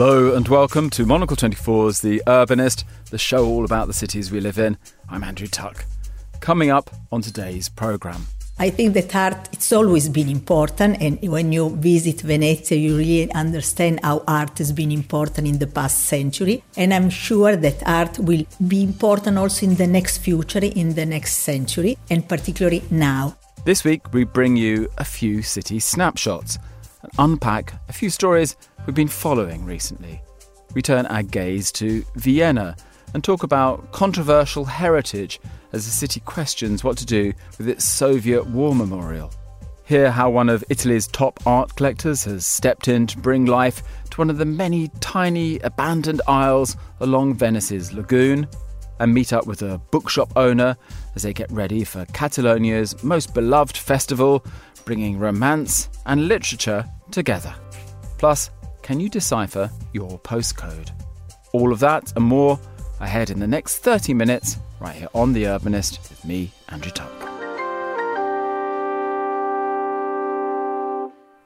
Hello and welcome to Monocle 24's The Urbanist, the show all about the cities we live in. I'm Andrew Tuck. Coming up on today's programme. I think that art it's always been important and when you visit Venezia you really understand how art has been important in the past century and I'm sure that art will be important also in the next future in the next century and particularly now. This week we bring you a few city snapshots and unpack a few stories we've been following recently. We turn our gaze to Vienna and talk about controversial heritage as the city questions what to do with its Soviet war memorial. Hear how one of Italy's top art collectors has stepped in to bring life to one of the many tiny abandoned isles along Venice's lagoon, and meet up with a bookshop owner as they get ready for Catalonia's most beloved festival, bringing romance and literature together. Plus, can you decipher your postcode? All of that and more ahead in the next 30 minutes, right here on The Urbanist with me, Andrew Tuck.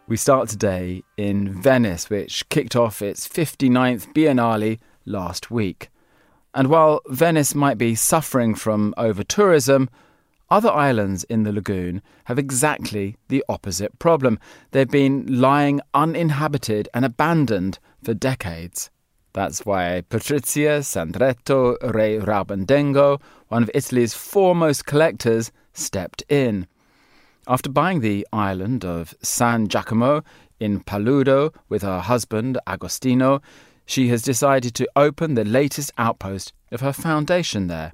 We start today in Venice, which kicked off its 59th Biennale last week. And while Venice might be suffering from over tourism, other islands in the lagoon have exactly the opposite problem. They've been lying uninhabited and abandoned for decades. That's why Patrizia Sandretto Re Rebaudengo, one of Italy's foremost collectors, stepped in. After buying the island of San Giacomo in Paludo with her husband Agostino, she has decided to open the latest outpost of her foundation there,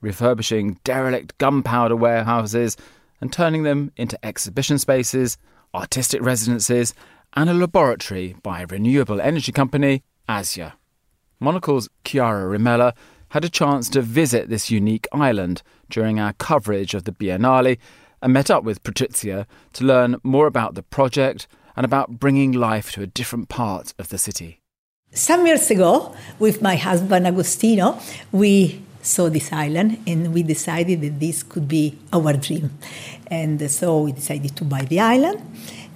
refurbishing derelict gunpowder warehouses and turning them into exhibition spaces, artistic residences, and a laboratory by renewable energy company Asja. Monocle's Chiara Rimella had a chance to visit this unique island during our coverage of the Biennale and met up with Patrizia to learn more about the project and about bringing life to a different part of the city. Some years ago, with my husband Agostino, we saw this island and we decided that this could be our dream. And so we decided to buy the island.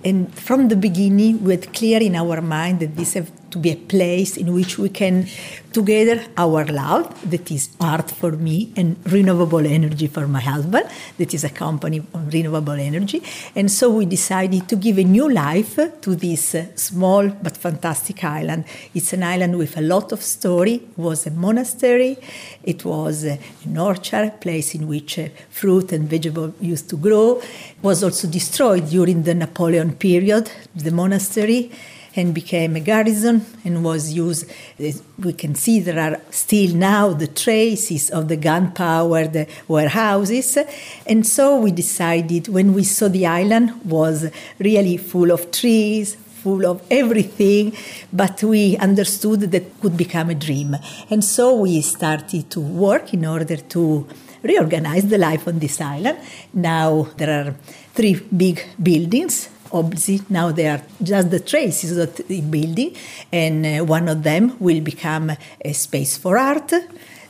And from the beginning, we had clear in our mind that this have to be a place in which we can together our love that is art for me and renewable energy for my husband that is a company of renewable energy. And so we decided to give a new life to this uh, small but fantastic island. It's an island with a lot of story. It was a monastery. It was an orchard place in which uh, fruit and vegetable used to grow. It was also destroyed during the napoleon period the monastery and became a garrison and was used. Eh, we can see there are still now the traces of the gun-powered warehouses, and so we decided when we saw the island was really full of trees, full of everything, but we understood that could become a dream. And so we started to work in order to reorganize the life on this island. Now there are three big buildings obviously now they are just the traces of the building, and uh, one of them will become a space for art.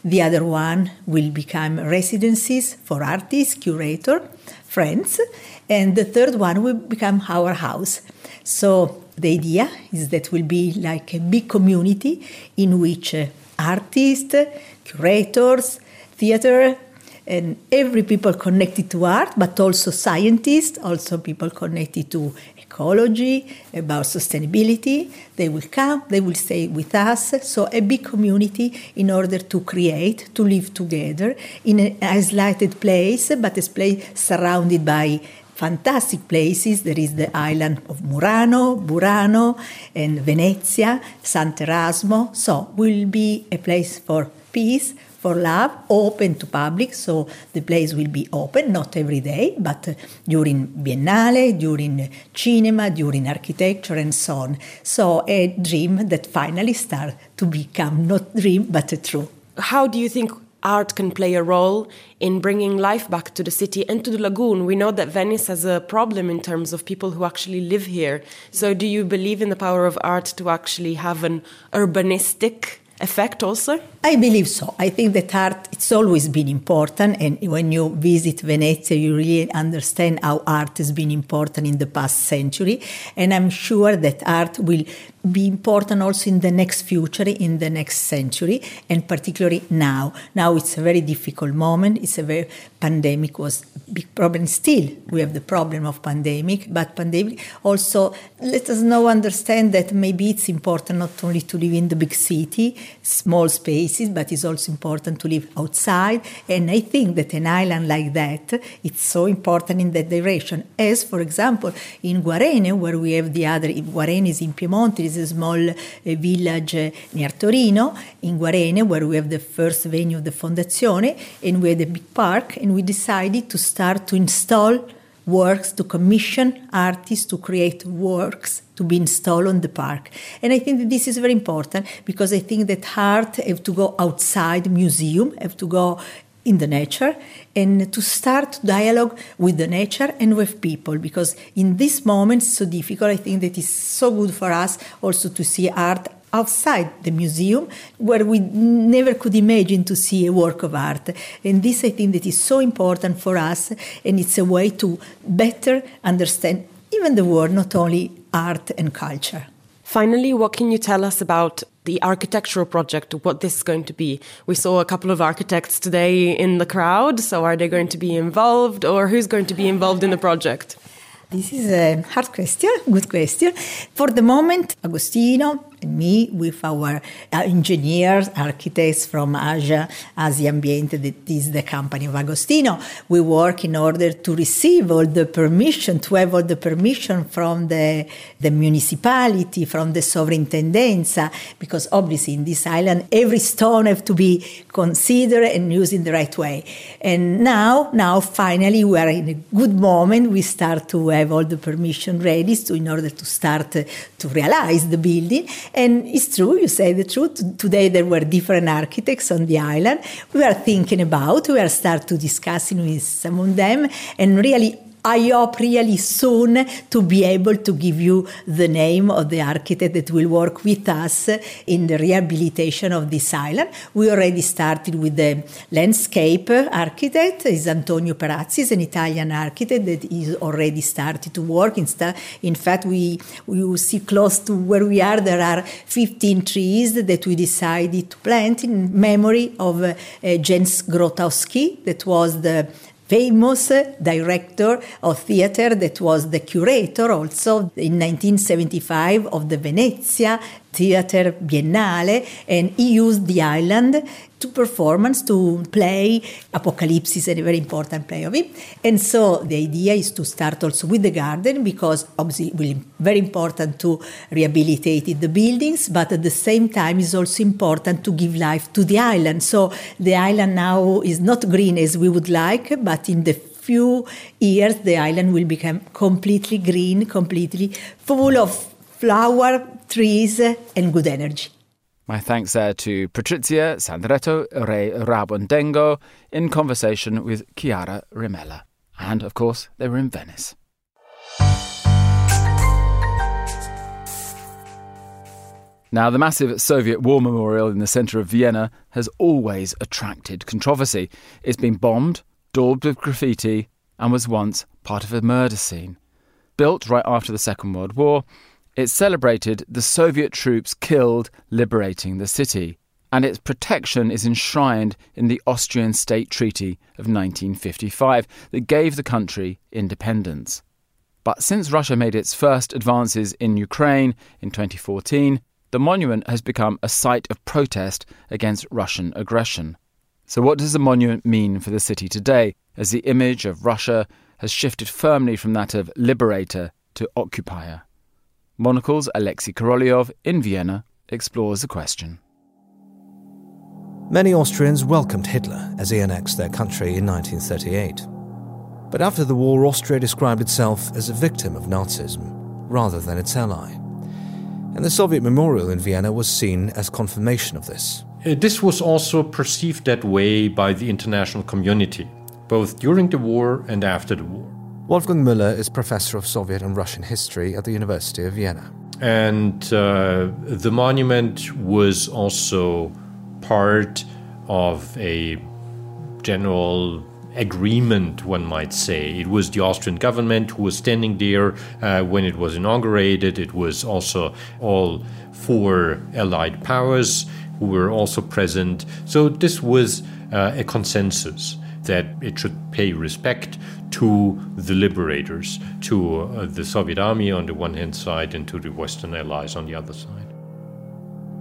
The other one will become residencies for artists, curator, friends, and the third one will become our house. So the idea is that will be like a big community in which uh, artists, curators, theater, and every people connected to art, but also scientists, also people connected to ecology, about sustainability. They will come, they will stay with us. So a big community in order to create, to live together in an isolated place, but a place surrounded by fantastic places. There is the island of Murano, Burano, and Venezia, Sant'Erasmo. So will be a place for peace, for love, open to public. So the place will be open, not every day, but uh, during Biennale, during cinema, during architecture, and so on. So a dream that finally started to become not dream but a true. How do you think art can play a role in bringing life back to the city and to the lagoon. We know that Venice has a problem in terms of people who actually live here. So, do you believe in the power of art to actually have an urbanistic effect also? I believe so. I think that art it's always been important and when you visit Venezia you really understand how art has been important in the past century and I'm sure that art will be important also in the next future, in the next century, and particularly now. Now it's a very difficult moment. It's a very pandemic was big problem. Still, we have the problem of pandemic, but pandemic also let us now understand that maybe it's important not only to live in the big city, small spaces, but it's also important to live outside. And I think that an island like that, it's so important in that direction. As, for example, in Guarene, where we have the other, Guarene is in Piemonte, a small uh, village near Torino, in Guarene, where we have the first venue of the Fondazione, and we have a big park, and we decided to start to install works, to commission artists to create works to be installed on the park. And I think that this is very important because I think that art have to go outside museum, have to go in the nature and to start dialogue with the nature and with people because in this moment so difficult. I think that it's so good for us also to see art outside the museum where we never could imagine to see a work of art. And this i think that is so important for us and it's a way to better understand even the world not only art and culture finally what can you tell us about the architectural project, what this is going to be. We saw a couple of architects today in the crowd, so are they going to be involved or who's going to be involved in the project? This is a hard question, good question. For the moment, Agostino me, with our uh, engineers, architects from Asja, Asja Ambiente, that is the company of Agostino, we work in order to receive all the permission, to have all the permission from the, the municipality, from the sovrintendenza, because obviously in this island, every stone have to be considered and used in the right way. And now, now finally, we are in a good moment. We start to have all the permission ready to, in order to start to realize the building. And it's true, you say the truth. Today there were different architects on the island. We are thinking about, we are start to discussing with some of them, and really I hope really soon to be able to give you the name of the architect that will work with us in the rehabilitation of this island. We already started with the landscape architect, is Antonio Perazzi, is an Italian architect that is already started to work. In fact, we, we see close to where we are, there are 15 trees that we decided to plant in memory of uh, Jerzy Grotowski, that was the famous director of theater that was the curator also in 1975 of the Venezia Theater Biennale, and he used the island to performance to play Apocalypse is a very important play of him. And so the idea is to start also with the garden because obviously it will be very important to rehabilitate the buildings, but at the same time it's also important to give life to the island. So the island now is not green as we would like, but in the few years the island will become completely green, completely full of flower, trees, and good energy. My thanks there to Patrizia Sandretto Re Rebaudengo in conversation with Chiara Rimella. And of course, they were in Venice. Now, the massive Soviet war memorial in the centre of Vienna has always attracted controversy. It's been bombed, daubed with graffiti, and was once part of a murder scene. Built right after the Second World War, it celebrated the Soviet troops killed liberating the city, and its protection is enshrined in the Austrian State Treaty of 1955 that gave the country independence. But since Russia made its first advances in Ukraine in 2014, the monument has become a site of protest against Russian aggression. So, what does the monument mean for the city today, as the image of Russia has shifted firmly from that of liberator to occupier? Monocle's Alexei Korolyov in Vienna explores the question. Many Austrians welcomed Hitler as he annexed their country in 1938. But after the war, Austria described itself as a victim of Nazism rather than its ally. And the Soviet memorial in Vienna was seen as confirmation of this. Uh, this was also perceived that way by the international community, both during the war and after the war. Wolfgang Müller is professor of Soviet and Russian history at the University of Vienna. And uh, the monument was also part of a general agreement, one might say. It was the Austrian government who was standing there uh, when it was inaugurated. It was also all four Allied powers who were also present. So this was uh, a consensus that it should pay respect to the liberators, to uh, the Soviet army on the one hand side and to the Western allies on the other side.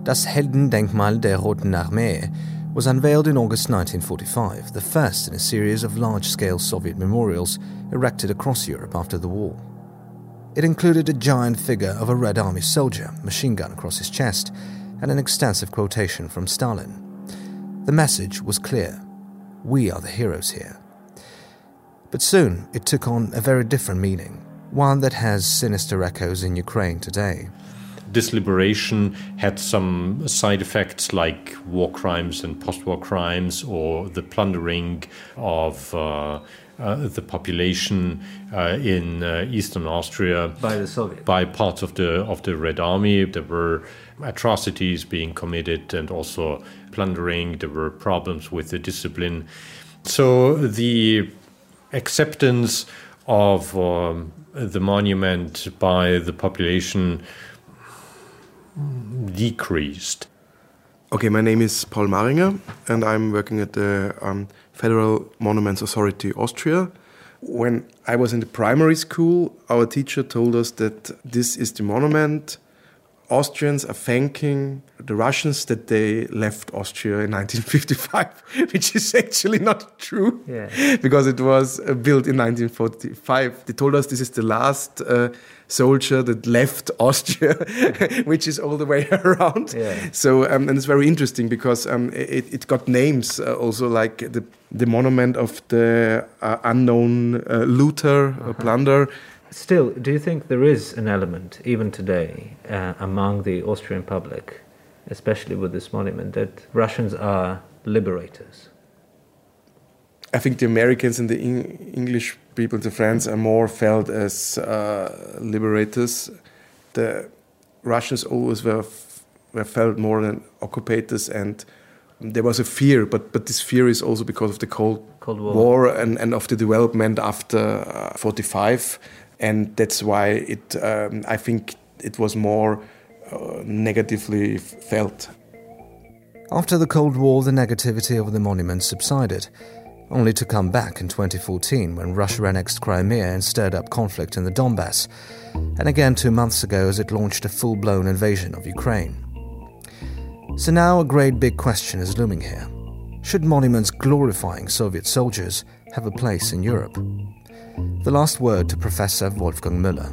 Das Heldendenkmal der Roten Armee was unveiled in August 1945, the first in a series of large scale Soviet memorials erected across Europe after the war. It included a giant figure of a Red Army soldier, machine gun across his chest, and an extensive quotation from Stalin. The message was clear we are the heroes here. But soon it took on a very different meaning, one that has sinister echoes in Ukraine today this liberation had some side effects like war crimes and post war crimes or the plundering of. Uh, uh, the population uh, in uh, eastern Austria by the Soviet by parts of the of the Red Army. There were atrocities being committed and also plundering. There were problems with the discipline. So the acceptance of um, the monument by the population decreased? Okay, my name is Paul Mahringer, and I'm working at the um, Federal Monuments Authority Austria. When I was in the primary school, our teacher told us that this is the monument Austrians are thanking the Russians that they left Austria in 1955, which is actually not true yeah. because it was uh, built in 1945. They told us this is the last uh, soldier that left Austria, which is all the way around. Yeah. So, um, and it's very interesting because um, it, it, got names uh, also like the, the monument of the uh, unknown uh, looter, uh-huh. plunder Still, do you think there is an element, even today, uh, among the Austrian public, especially with this monument, that Russians are liberators? I think the Americans and the English people, the French, are more felt as uh, liberators. The Russians always were, were felt more than occupators, and there was a fear, but, but this fear is also because of the Cold, Cold War, War and, and of the development after uh, 45 and that's why it. Um, I think it was more uh, negatively felt. After the Cold War, the negativity of the monument subsided, only to come back in 2014 when Russia annexed Crimea and stirred up conflict in the Donbass, and again two months ago as it launched a full blown invasion of Ukraine. So now a great big question is looming here. Should monuments glorifying Soviet soldiers have a place in Europe? The last word to Professor Wolfgang Müller.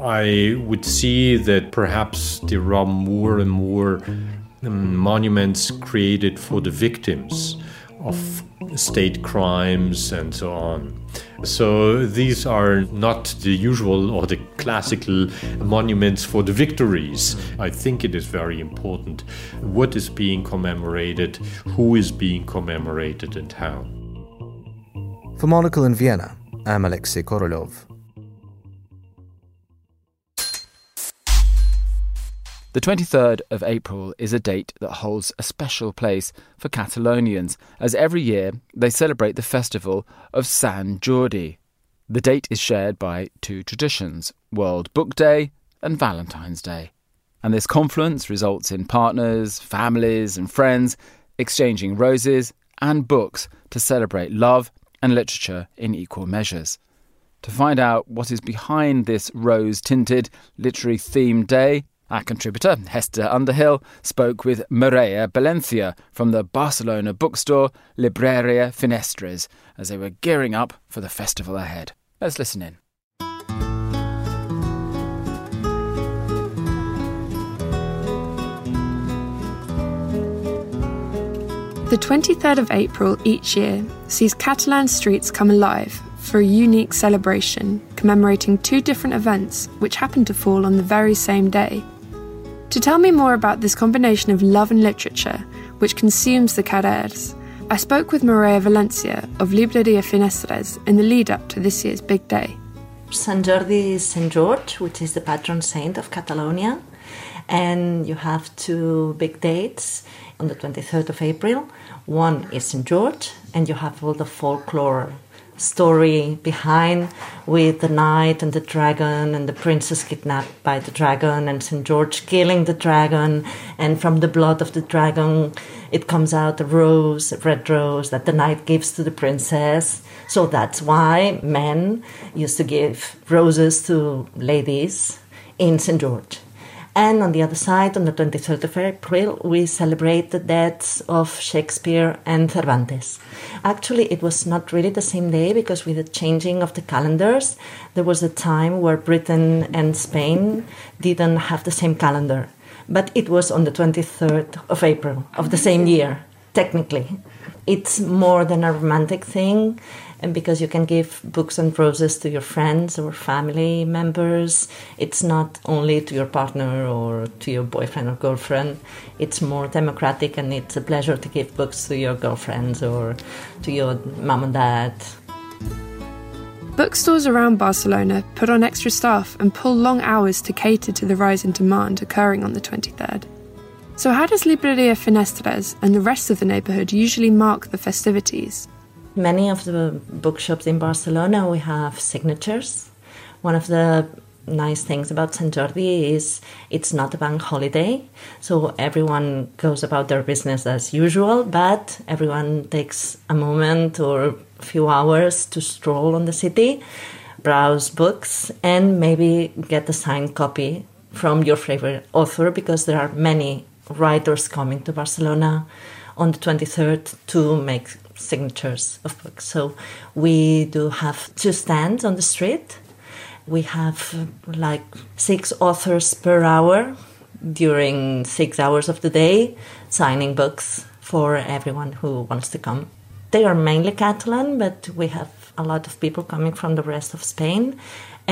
I would see that perhaps there are more and more um, monuments created for the victims of state crimes and so on. So these are not the usual or the classical monuments for the victories. I think it is very important what is being commemorated, who is being commemorated, and how. For Monocle in Vienna, I'm Alexei Korolyov. The 23rd of April is a date that holds a special place for Catalonians, as every year they celebrate the festival of San Jordi. The date is shared by two traditions World Book Day and Valentine's Day. And this confluence results in partners, families, and friends exchanging roses and books to celebrate love and literature in equal measures. To find out what is behind this rose tinted, literary themed day, our contributor, Hester Underhill, spoke with Maria Valencia from the Barcelona bookstore Libreria Finestres as they were gearing up for the festival ahead. Let's listen in. The 23rd of April each year sees Catalan streets come alive for a unique celebration commemorating two different events which happen to fall on the very same day. To tell me more about this combination of love and literature which consumes the carrers, I spoke with Maria Valencia of Libreria Finestres in the lead up to this year's big day. Sant Jordi is St. George, which is the patron saint of Catalonia, and you have two big dates on the 23rd of April One is St. George, and you have all the folklore story behind with the knight and the dragon and the princess kidnapped by the dragon and St. George killing the dragon and from the blood of the dragon it comes out a rose, a red rose that the knight gives to the princess. So that's why men used to give roses to ladies in St. George. And on the other side, on the 23rd of April, we celebrate the deaths of Shakespeare and Cervantes. Actually, it was not really the same day because with the changing of the calendars, there was a time where Britain and Spain didn't have the same calendar. But it was on the 23rd of April of the same year, technically. It's more than a romantic thing and because you can give books and roses to your friends or family members it's not only to your partner or to your boyfriend or girlfriend it's more democratic and it's a pleasure to give books to your girlfriends or to your mom and dad Bookstores around Barcelona put on extra staff and pull long hours to cater to the rise in demand occurring on the 23rd. So, how does Libreria Finestres and the rest of the neighbourhood usually mark the festivities? Many of the bookshops in Barcelona we have signatures. One of the nice things about St. Jordi is it's not a bank holiday, so everyone goes about their business as usual, but everyone takes a moment or a few hours to stroll on the city, browse books, and maybe get a signed copy from your favorite author because there are many writers coming to Barcelona on the 23rd to make signatures of books. So we do have two stands on the street. We have like six authors per hour during six hours of the day signing books for everyone who wants to come. They are mainly Catalan, but we have a lot of people coming from the rest of Spain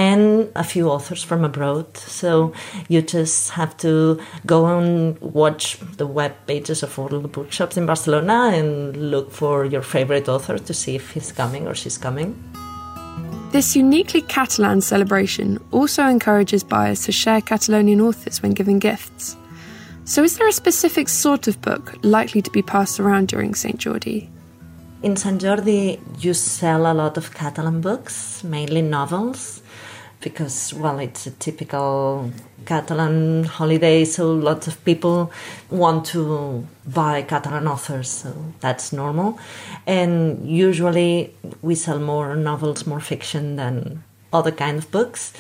and a few authors from abroad. So you just have to go and watch the web pages of all the bookshops in Barcelona and look for your favorite author to see if he's coming or she's coming. This uniquely Catalan celebration also encourages buyers to share Catalonian authors when giving gifts. So, is there a specific sort of book likely to be passed around during St. Jordi? In Sant Jordi, you sell a lot of Catalan books, mainly novels because well it's a typical catalan holiday so lots of people want to buy catalan authors so that's normal. And usually we sell more novels more fiction than other kind of books.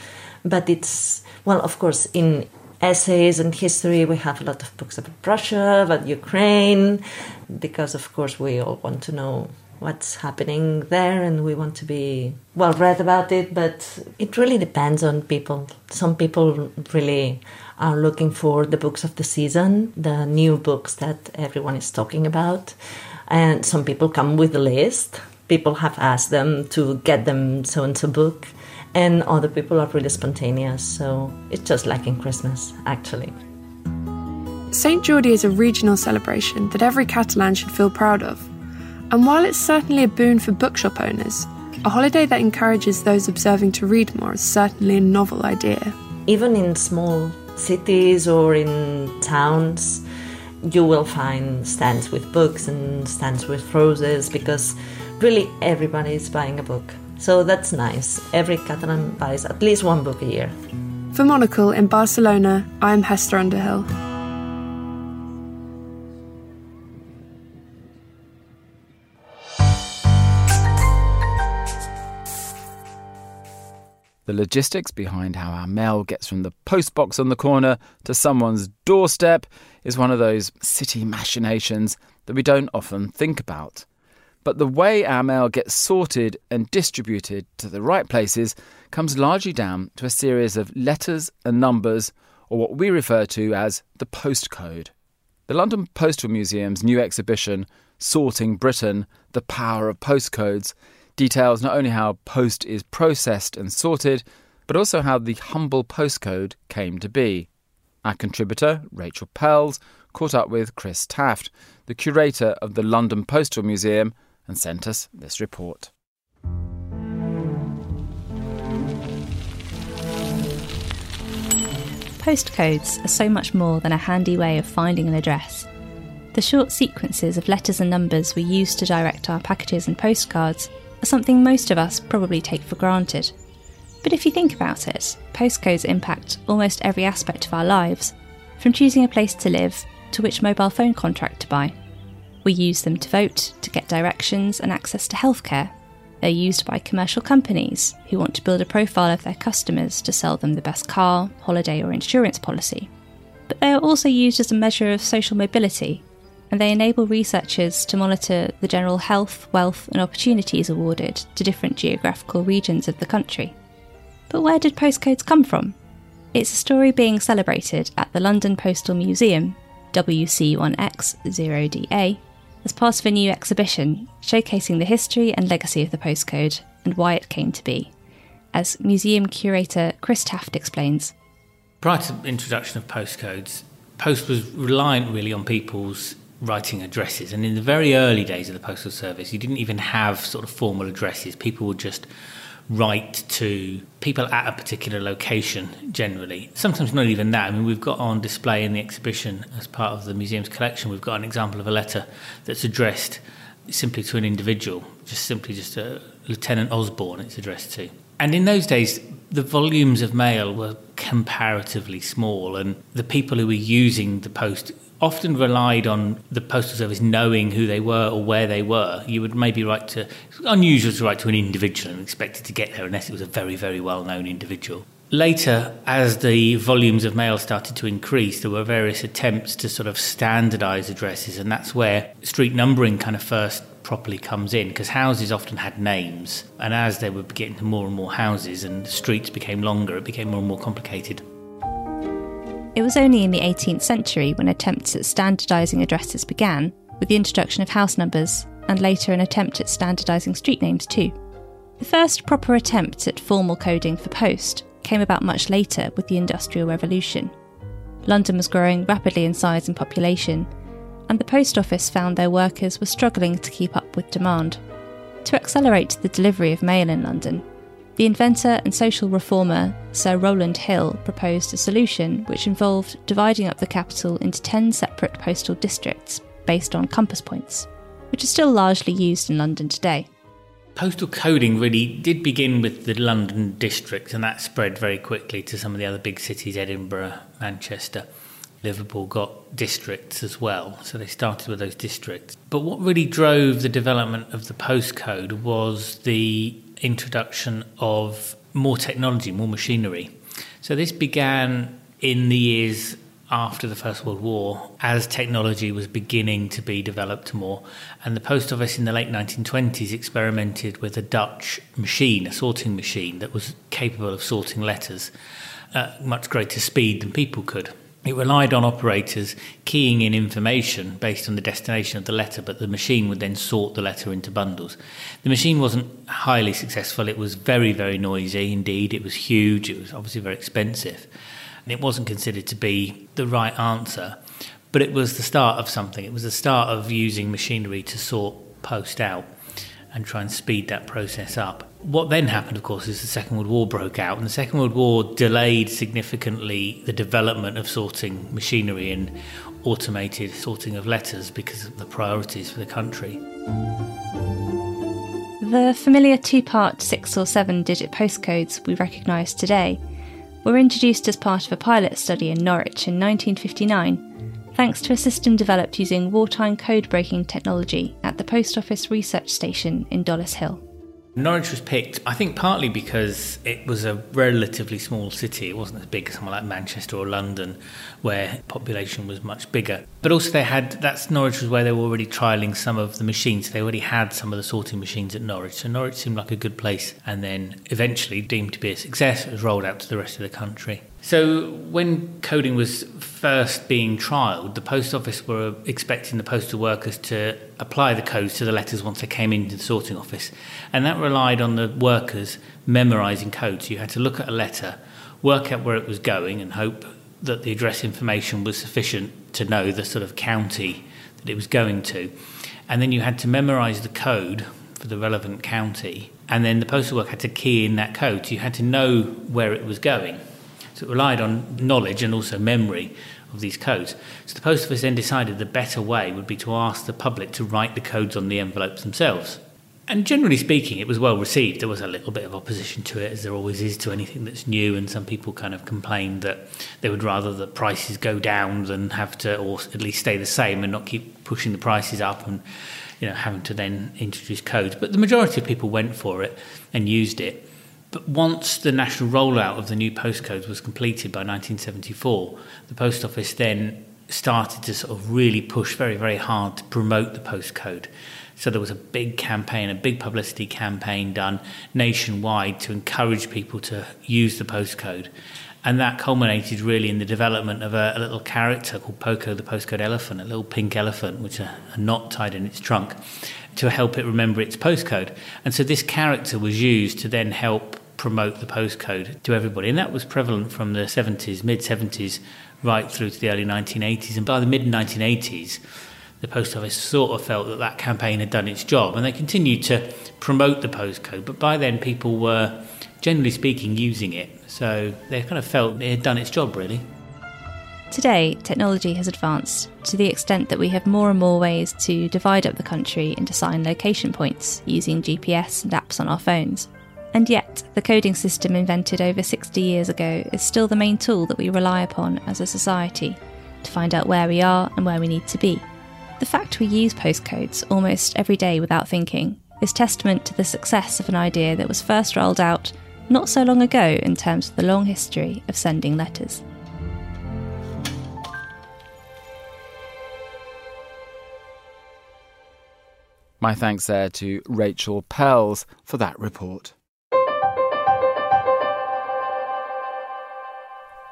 But it's well of course in essays and history we have a lot of books about russia about ukraine because of course we all want to know what's happening there and we want to be well read about it but it really depends on people some people really are looking for the books of the season the new books that everyone is talking about and some people come with a list people have asked them to get them so and so book and other people are really spontaneous so it's just like in christmas actually St. Jordi is a regional celebration that every Catalan should feel proud of. And while it's certainly a boon for bookshop owners, a holiday that encourages those observing to read more is certainly a novel idea. Even in small cities or in towns, you will find stands with books and stands with roses because really everybody is buying a book. So that's nice. Every Catalan buys at least one book a year. For Monocle in Barcelona, I'm Hester Underhill. The logistics behind how our mail gets from the postbox on the corner to someone's doorstep is one of those city machinations that we don't often think about. But the way our mail gets sorted and distributed to the right places comes largely down to a series of letters and numbers, or what we refer to as the postcode. The London Postal Museum's new exhibition, Sorting Britain The Power of Postcodes, details not only how post is processed and sorted, but also how the humble postcode came to be. Our contributor, Rachel Pells, caught up with Chris Taft, the curator of the London Postal Museum, and sent us this report. Postcodes are so much more than a handy way of finding an address. The short sequences of letters and numbers we use to direct our packages and postcards are something most of us probably take for granted. But if you think about it, postcodes impact almost every aspect of our lives, from choosing a place to live to which mobile phone contract to buy. We use them to vote, to get directions and access to healthcare. They're used by commercial companies who want to build a profile of their customers to sell them the best car, holiday, or insurance policy. But they are also used as a measure of social mobility, and they enable researchers to monitor the general health, wealth, and opportunities awarded to different geographical regions of the country. But where did postcodes come from? It's a story being celebrated at the London Postal Museum, WC1X0DA, as part of a new exhibition showcasing the history and legacy of the postcode and why it came to be. As museum curator Chris Taft explains. Prior to the introduction of postcodes, post was reliant really on people's writing addresses. And in the very early days of the Postal Service, you didn't even have sort of formal addresses. People would just write to people at a particular location generally. Sometimes not even that. I mean, we've got on display in the exhibition as part of the museum's collection, we've got an example of a letter that's addressed simply to an individual, just simply just a Lieutenant Osborne it's addressed to. And in those days, the volumes of mail were comparatively small, and the people who were using the post often relied on the postal service knowing who they were or where they were. You would maybe write to unusual to write to an individual and expect it to get there unless it was a very very well known individual. Later, as the volumes of mail started to increase, there were various attempts to sort of standardise addresses, and that's where street numbering kind of first properly comes in because houses often had names, and as they were getting to more and more houses and streets became longer, it became more and more complicated. It was only in the 18th century when attempts at standardising addresses began, with the introduction of house numbers, and later an attempt at standardising street names too. The first proper attempt at formal coding for post came about much later with the Industrial Revolution. London was growing rapidly in size and population, and the post office found their workers were struggling to keep up with demand. To accelerate the delivery of mail in London, the inventor and social reformer Sir Rowland Hill proposed a solution which involved dividing up the capital into 10 separate postal districts based on compass points, which are still largely used in London today. Postal coding really did begin with the London district, and that spread very quickly to some of the other big cities Edinburgh, Manchester. Liverpool got districts as well, so they started with those districts. But what really drove the development of the postcode was the introduction of more technology, more machinery. So this began in the years after the First World War as technology was beginning to be developed more. And the post office in the late 1920s experimented with a Dutch machine, a sorting machine that was capable of sorting letters at much greater speed than people could. It relied on operators keying in information based on the destination of the letter, but the machine would then sort the letter into bundles. The machine wasn't highly successful. It was very, very noisy indeed. It was huge. It was obviously very expensive. And it wasn't considered to be the right answer. But it was the start of something. It was the start of using machinery to sort post out and try and speed that process up. What then happened, of course, is the Second World War broke out, and the Second World War delayed significantly the development of sorting machinery and automated sorting of letters because of the priorities for the country. The familiar two part six or seven digit postcodes we recognise today were introduced as part of a pilot study in Norwich in 1959, thanks to a system developed using wartime code breaking technology at the Post Office Research Station in Dollis Hill. Norwich was picked, I think, partly because it was a relatively small city. It wasn't as big as somewhere like Manchester or London, where population was much bigger. But also, they had that's Norwich was where they were already trialing some of the machines. They already had some of the sorting machines at Norwich, so Norwich seemed like a good place. And then, eventually, deemed to be a success, it was rolled out to the rest of the country. So, when coding was first being trialled, the post office were expecting the postal workers to apply the codes to the letters once they came into the sorting office. And that relied on the workers memorising codes. You had to look at a letter, work out where it was going, and hope that the address information was sufficient to know the sort of county that it was going to. And then you had to memorise the code for the relevant county. And then the postal worker had to key in that code. So you had to know where it was going. So it relied on knowledge and also memory of these codes. So the post office then decided the better way would be to ask the public to write the codes on the envelopes themselves. And generally speaking, it was well received. There was a little bit of opposition to it, as there always is to anything that's new. And some people kind of complained that they would rather the prices go down than have to, or at least stay the same, and not keep pushing the prices up and you know having to then introduce codes. But the majority of people went for it and used it. But once the national rollout of the new postcodes was completed by 1974, the post office then started to sort of really push very, very hard to promote the postcode. So there was a big campaign, a big publicity campaign done nationwide to encourage people to use the postcode. And that culminated really in the development of a, a little character called Poco the postcode elephant, a little pink elephant with a, a knot tied in its trunk to help it remember its postcode. And so this character was used to then help promote the postcode to everybody. And that was prevalent from the 70s, mid 70s, right through to the early 1980s. And by the mid 1980s, the post office sort of felt that that campaign had done its job and they continued to promote the postcode but by then people were generally speaking using it so they kind of felt it had done its job really Today, technology has advanced to the extent that we have more and more ways to divide up the country into sign location points using GPS and apps on our phones. And yet, the coding system invented over 60 years ago is still the main tool that we rely upon as a society to find out where we are and where we need to be. The fact we use postcodes almost every day without thinking is testament to the success of an idea that was first rolled out not so long ago in terms of the long history of sending letters. My thanks there to Rachel Pells for that report.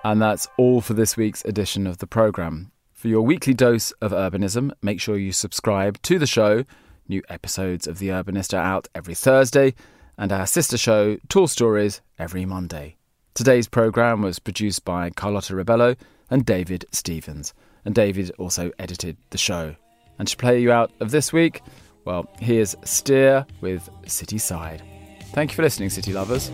And that's all for this week's edition of the programme. For your weekly dose of urbanism, make sure you subscribe to the show. New episodes of The Urbanist are out every Thursday, and our sister show, Tall Stories, every Monday. Today's programme was produced by Carlotta Ribello and David Stevens, and David also edited the show. And to play you out of this week, well, here's Steer with City Side. Thank you for listening, City Lovers.